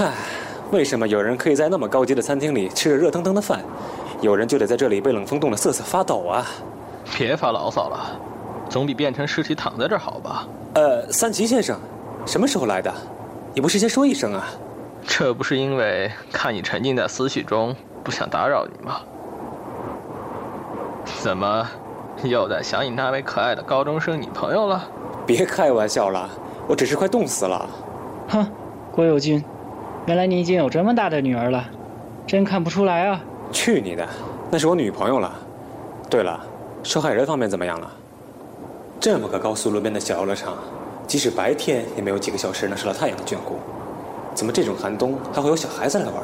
唉，为什么有人可以在那么高级的餐厅里吃着热腾腾的饭，有人就得在这里被冷风冻得瑟瑟发抖啊？别发牢骚了，总比变成尸体躺在这儿好吧？呃，三崎先生，什么时候来的？你不事先说一声啊？这不是因为看你沉浸在思绪中，不想打扰你吗？怎么，又在想你那位可爱的高中生女朋友了？别开玩笑了，我只是快冻死了。哼，郭友军，原来你已经有这么大的女儿了，真看不出来啊！去你的，那是我女朋友了。对了，受害人方面怎么样了？这么个高速路边的小游乐场，即使白天也没有几个小时能受到太阳的眷顾，怎么这种寒冬还会有小孩子来玩？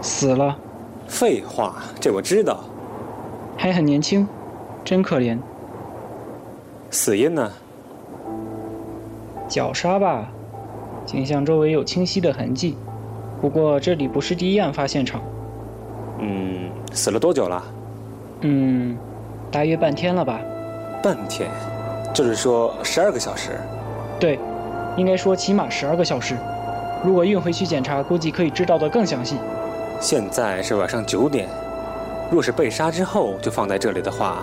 死了。废话，这我知道。还很年轻，真可怜。死因呢？绞杀吧，颈项周围有清晰的痕迹。不过这里不是第一案发现场。嗯，死了多久了？嗯，大约半天了吧。半天，就是说十二个小时。对，应该说起码十二个小时。如果运回去检查，估计可以知道的更详细。现在是晚上九点，若是被杀之后就放在这里的话，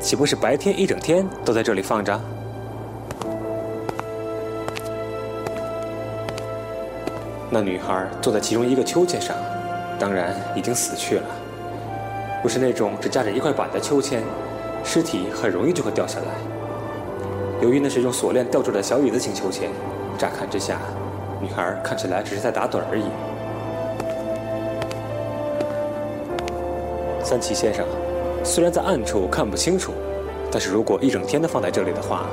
岂不是白天一整天都在这里放着？那女孩坐在其中一个秋千上，当然已经死去了。若是那种只架着一块板的秋千，尸体很容易就会掉下来。由于那是用锁链吊住的小椅子型秋千，乍看之下，女孩看起来只是在打盹而已。三崎先生，虽然在暗处看不清楚，但是如果一整天都放在这里的话，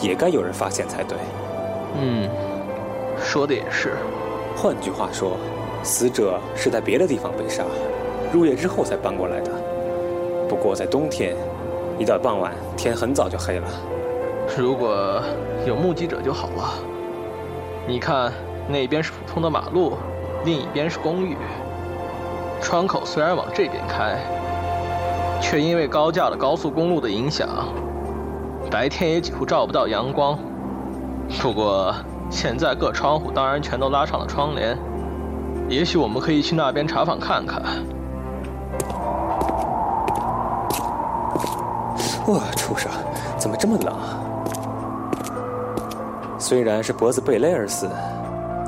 也该有人发现才对。嗯，说的也是。换句话说，死者是在别的地方被杀，入夜之后才搬过来的。不过在冬天，一到傍晚天很早就黑了。如果有目击者就好了。你看，那边是普通的马路，另一边是公寓。窗口虽然往这边开，却因为高架的高速公路的影响，白天也几乎照不到阳光。不过现在各窗户当然全都拉上了窗帘，也许我们可以去那边查访看看。哇，畜生，怎么这么冷？虽然是脖子被勒而死，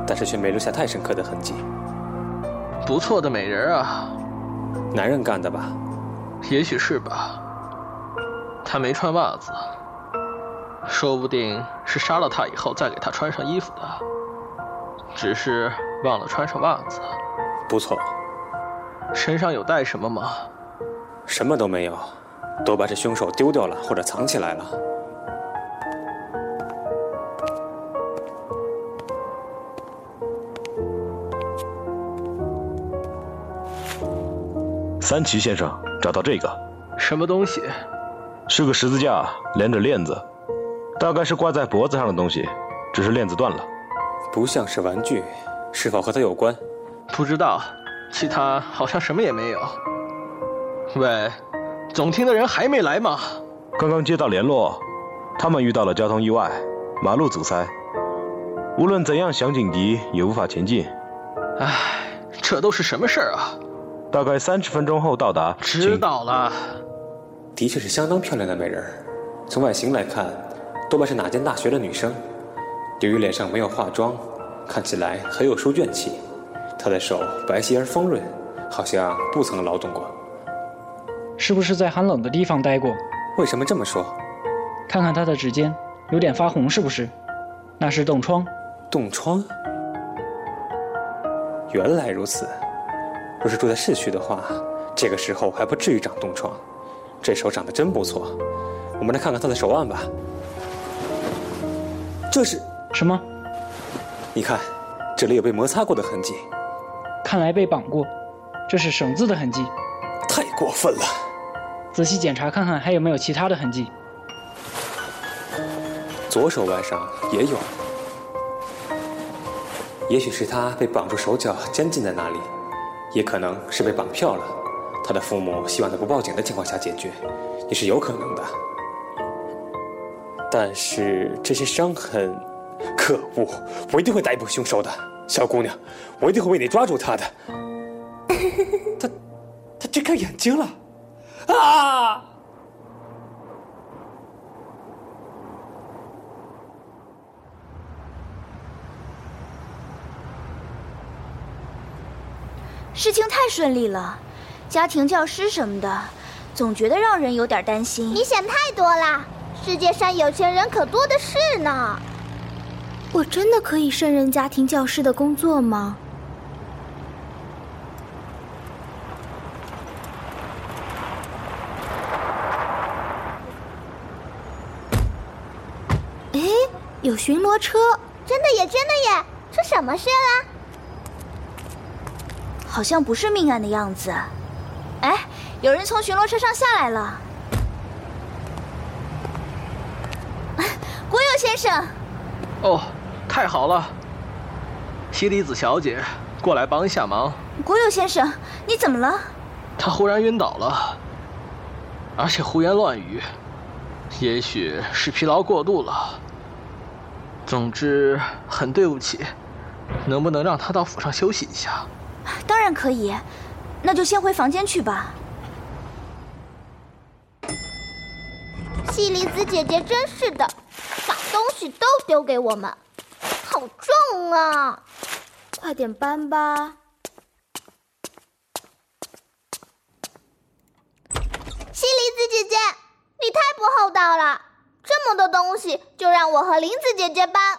但是却没留下太深刻的痕迹。不错的美人啊，男人干的吧？也许是吧。他没穿袜子，说不定是杀了他以后再给他穿上衣服的，只是忘了穿上袜子。不错。身上有带什么吗？什么都没有，都把这凶手丢掉了或者藏起来了。三崎先生找到这个，什么东西？是个十字架，连着链子，大概是挂在脖子上的东西，只是链子断了。不像是玩具，是否和它有关？不知道，其他好像什么也没有。喂，总厅的人还没来吗？刚刚接到联络，他们遇到了交通意外，马路阻塞，无论怎样响警笛也无法前进。唉，这都是什么事儿啊？大概三十分钟后到达。知道了。的确是相当漂亮的美人从外形来看，多半是哪间大学的女生。由于脸上没有化妆，看起来很有书卷气。她的手白皙而丰润，好像不曾劳动过。是不是在寒冷的地方待过？为什么这么说？看看她的指尖，有点发红，是不是？那是冻疮。冻疮？原来如此。若是住在市区的话，这个时候还不至于长冻疮。这手长得真不错，我们来看看她的手腕吧。这是什么？你看，这里有被摩擦过的痕迹。看来被绑过，这是绳子的痕迹。太过分了！仔细检查看看还有没有其他的痕迹。左手腕上也有，也许是他被绑住手脚，监禁在那里。也可能是被绑票了，他的父母希望在不报警的情况下解决，也是有可能的。但是这些伤痕可恶！我一定会逮捕凶手的，小姑娘，我一定会为你抓住他的。他，他睁开眼睛了！啊！事情太顺利了，家庭教师什么的，总觉得让人有点担心。你想太多了，世界上有钱人可多的是呢。我真的可以胜任家庭教师的工作吗？哎，有巡逻车！真的耶，真的耶！出什么事了？好像不是命案的样子。哎，有人从巡逻车上下来了。国有先生。哦。太好了，西里子小姐，过来帮一下忙。国有先生，你怎么了？他忽然晕倒了，而且胡言乱语，也许是疲劳过度了。总之，很对不起，能不能让他到府上休息一下？当然可以，那就先回房间去吧。西里子姐姐真是的，把东西都丢给我们。好重啊！快点搬吧，西梨子姐姐，你太不厚道了！这么多东西就让我和林子姐姐搬。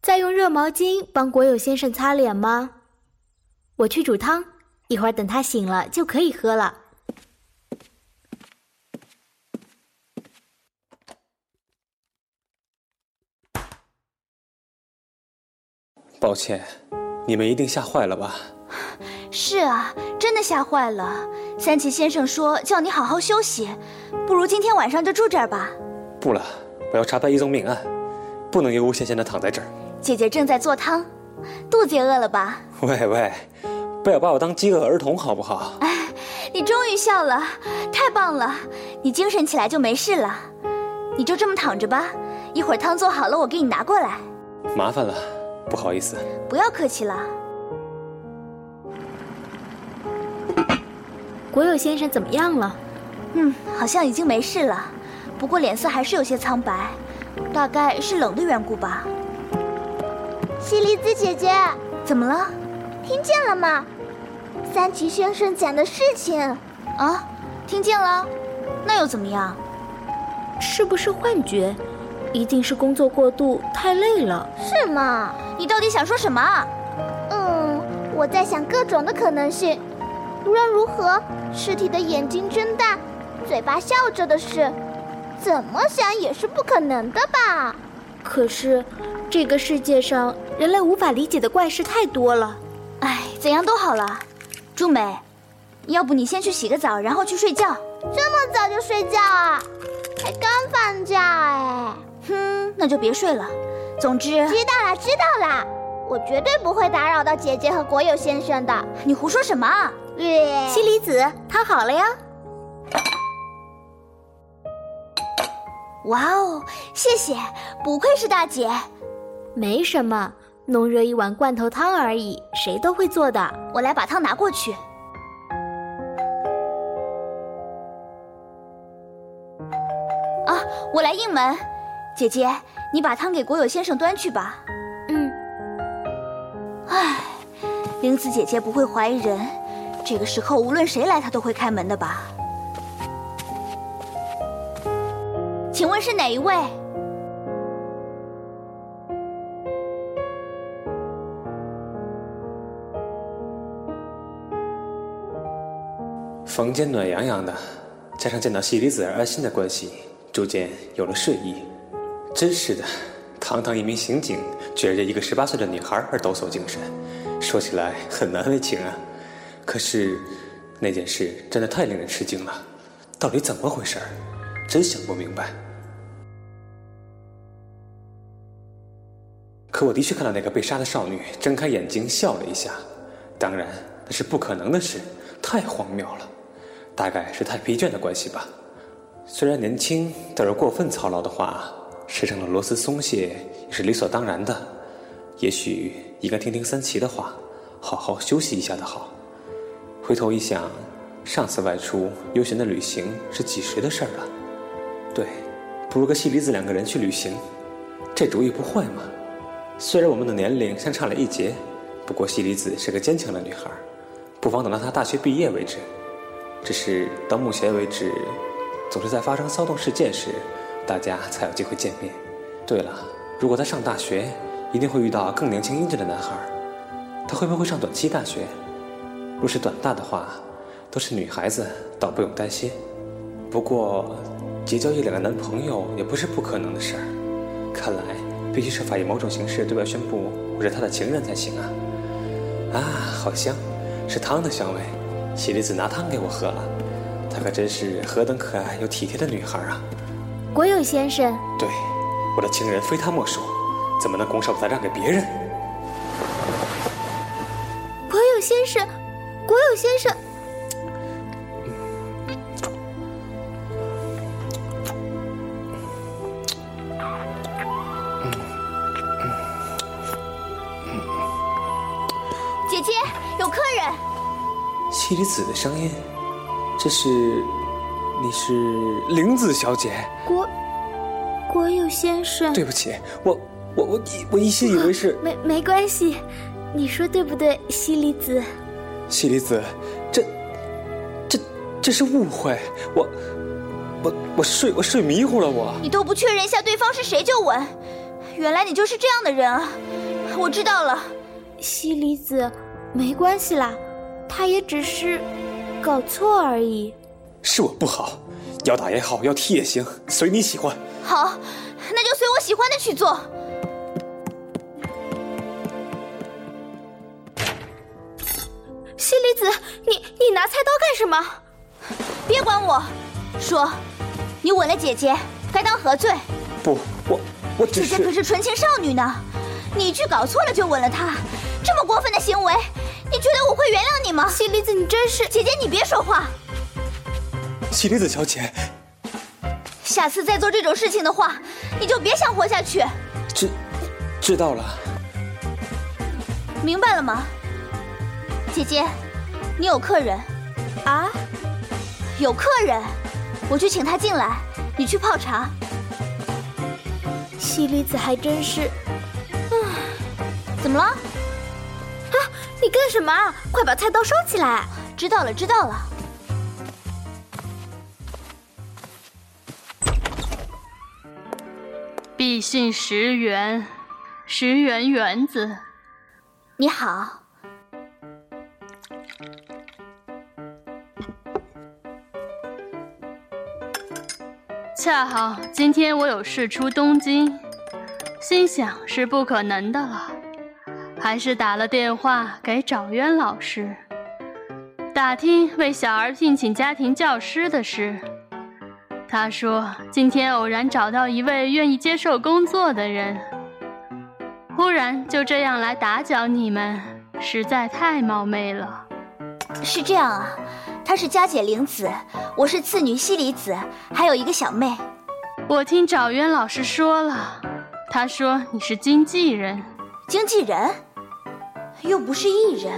再用热毛巾帮国有先生擦脸吗？我去煮汤，一会儿等他醒了就可以喝了。抱歉，你们一定吓坏了吧？是啊，真的吓坏了。三崎先生说叫你好好休息，不如今天晚上就住这儿吧。不了，我要查办一宗命案，不能悠无闲闲的躺在这儿。姐姐正在做汤，肚子也饿了吧？喂喂，不要把我当饥饿儿童好不好？哎，你终于笑了，太棒了！你精神起来就没事了。你就这么躺着吧，一会儿汤做好了，我给你拿过来。麻烦了。不好意思，不要客气了。国有先生怎么样了？嗯，好像已经没事了，不过脸色还是有些苍白，大概是冷的缘故吧。西离子姐姐，怎么了？听见了吗？三崎先生讲的事情。啊，听见了。那又怎么样？是不是幻觉？一定是工作过度，太累了，是吗？你到底想说什么？嗯，我在想各种的可能性。无论如何，尸体的眼睛睁大，嘴巴笑着的事，怎么想也是不可能的吧？可是，这个世界上人类无法理解的怪事太多了。哎，怎样都好了。朱美，要不你先去洗个澡，然后去睡觉。这么早就睡觉啊？才刚放假哎。哼，那就别睡了。总之，知道了，知道了，我绝对不会打扰到姐姐和国有先生的。你胡说什么？西离子，汤好了呀！哇哦，谢谢，不愧是大姐。没什么，弄热一碗罐头汤而已，谁都会做的。我来把汤拿过去。啊，我来应门。姐姐，你把汤给国有先生端去吧。嗯。唉，玲子姐姐不会怀疑人，这个时候无论谁来，她都会开门的吧？请问是哪一位？房间暖洋洋的，加上见到西里子而安心的关系，逐渐有了睡意。真是的，堂堂一名刑警，居然为一个十八岁的女孩而抖擞精神，说起来很难为情啊。可是那件事真的太令人吃惊了，到底怎么回事？真想不明白。可我的确看到那个被杀的少女睁开眼睛笑了一下，当然那是不可能的事，太荒谬了。大概是太疲倦的关系吧。虽然年轻，但若过分操劳的话。时常的螺丝松懈也是理所当然的。也许应该听听三奇的话，好好休息一下的好。回头一想，上次外出悠闲的旅行是几时的事儿了？对，不如跟西离子两个人去旅行，这主意不坏嘛。虽然我们的年龄相差了一截，不过西离子是个坚强的女孩，不妨等到她大学毕业为止。只是到目前为止，总是在发生骚动事件时，大家才有机会见面。对了，如果她上大学，一定会遇到更年轻英俊的男孩。她会不会上短期大学？若是短大的话，都是女孩子，倒不用担心。不过，结交一两个男朋友也不是不可能的事儿。看来。必须设法以某种形式对外宣布我是他的情人才行啊！啊，好香，是汤的香味。西里子拿汤给我喝了，她可真是何等可爱又体贴的女孩啊！国有先生，对，我的情人非他莫属，怎么能拱手把他让给别人？国有先生，国有先生。妻离子的声音，这是，你是玲子小姐。国国有先生，对不起，我我我我一心以为是没没关系，你说对不对，西离子？西离子，这这这是误会，我我我睡我睡迷糊了，我你都不确认一下对方是谁就吻，原来你就是这样的人啊！我知道了，西离子，没关系啦。他也只是搞错而已，是我不好，要打也好，要踢也行，随你喜欢。好，那就随我喜欢的去做。西离子，你你拿菜刀干什么？别管我，说，你吻了姐姐，该当何罪？不，我我只是姐姐可是纯情少女呢，你一句搞错了就吻了她，这么过分的行为。你觉得我会原谅你吗？西离子，你真是……姐姐，你别说话。西离子小姐，下次再做这种事情的话，你就别想活下去。知，知道了。明白了吗？姐姐，你有客人。啊？有客人，我去请他进来，你去泡茶。西离子还真是……怎么了？啊你干什么？快把菜刀收起来！知道了，知道了。必信石原，石原原子。你好。恰好今天我有事出东京，心想是不可能的了。还是打了电话给找渊老师，打听为小儿聘请家庭教师的事。他说今天偶然找到一位愿意接受工作的人，忽然就这样来打搅你们，实在太冒昧了。是这样啊，她是佳姐玲子，我是次女西里子，还有一个小妹。我听找渊老师说了，他说你是经纪人，经纪人。又不是艺人，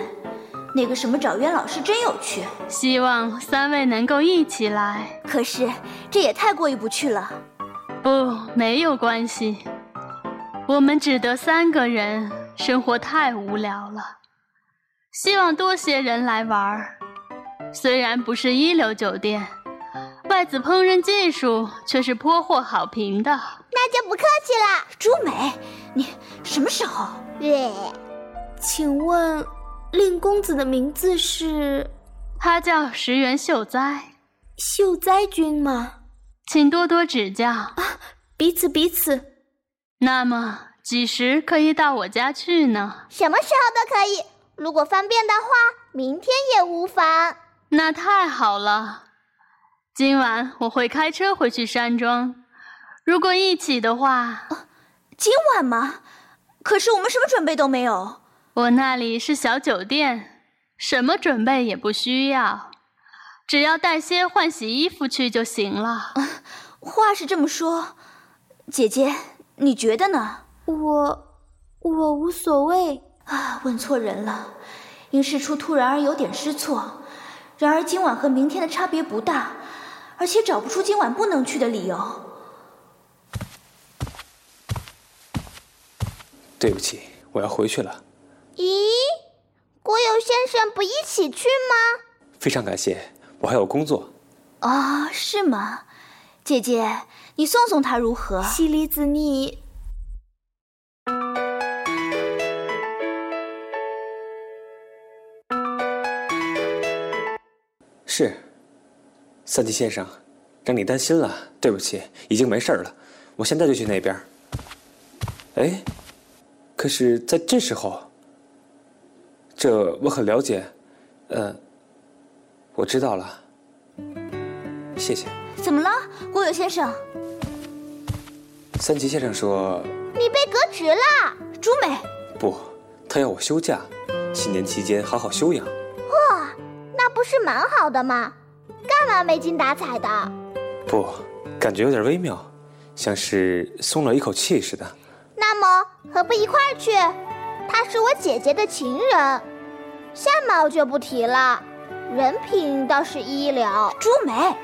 那个什么找渊老师真有趣。希望三位能够一起来。可是这也太过意不去了。不，没有关系。我们只得三个人，生活太无聊了。希望多些人来玩儿。虽然不是一流酒店，外子烹饪技术却是颇获好评的。那就不客气了，朱美，你什么时候？对。请问，令公子的名字是？他叫石原秀哉，秀哉君吗？请多多指教啊！彼此彼此。那么几时可以到我家去呢？什么时候都可以，如果方便的话，明天也无妨。那太好了，今晚我会开车回去山庄。如果一起的话，今晚吗？可是我们什么准备都没有。我那里是小酒店，什么准备也不需要，只要带些换洗衣服去就行了。话是这么说，姐姐，你觉得呢？我，我无所谓啊。问错人了，因事出突然而有点失措。然而今晚和明天的差别不大，而且找不出今晚不能去的理由。对不起，我要回去了。咦，国有先生不一起去吗？非常感谢，我还有工作。哦，是吗？姐姐，你送送他如何？西离子，你是，三吉先生，让你担心了，对不起，已经没事了，我现在就去那边。哎。可是，在这时候，这我很了解，呃，我知道了，谢谢。怎么了，国有先生？三吉先生说你被革职了，朱美。不，他要我休假，新年期间好好休养。哇，那不是蛮好的吗？干嘛没精打采的？不，感觉有点微妙，像是松了一口气似的。那么何不一块儿去？她是我姐姐的情人，相貌就不提了，人品倒是一流。朱梅，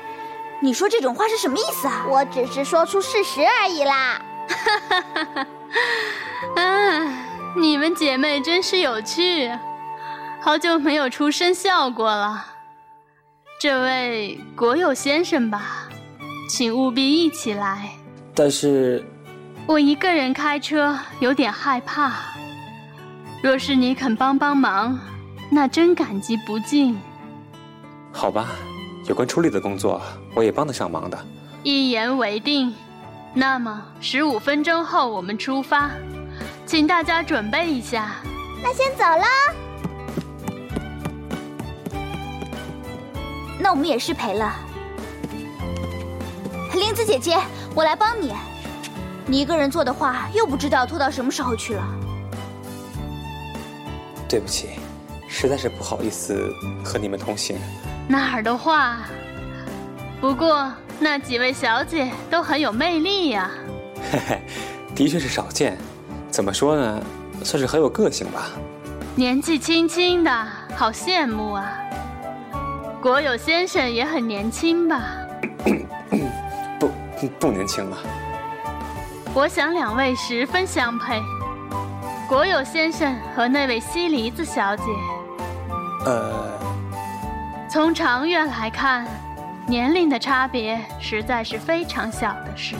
你说这种话是什么意思啊？我只是说出事实而已啦。哈哈哈哈啊，你们姐妹真是有趣，好久没有出声笑过了。这位国有先生吧，请务必一起来。但是。我一个人开车有点害怕，若是你肯帮帮忙，那真感激不尽。好吧，有关处理的工作，我也帮得上忙的。一言为定，那么十五分钟后我们出发，请大家准备一下。那先走了。那我们也失陪了。玲子姐姐，我来帮你。你一个人做的话，又不知道拖到什么时候去了。对不起，实在是不好意思和你们同行。哪儿的话，不过那几位小姐都很有魅力呀。嘿嘿，的确是少见。怎么说呢，算是很有个性吧。年纪轻轻的，好羡慕啊。国有先生也很年轻吧？不，不年轻了。我想两位十分相配，国有先生和那位西梨子小姐。呃，从长远来看，年龄的差别实在是非常小的事，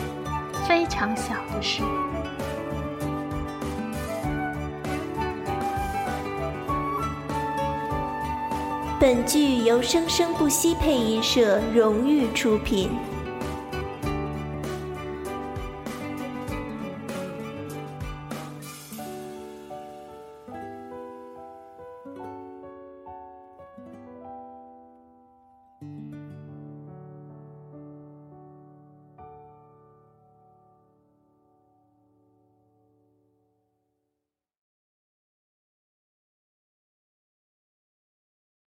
非常小的事。本剧由生生不息配音社荣誉出品。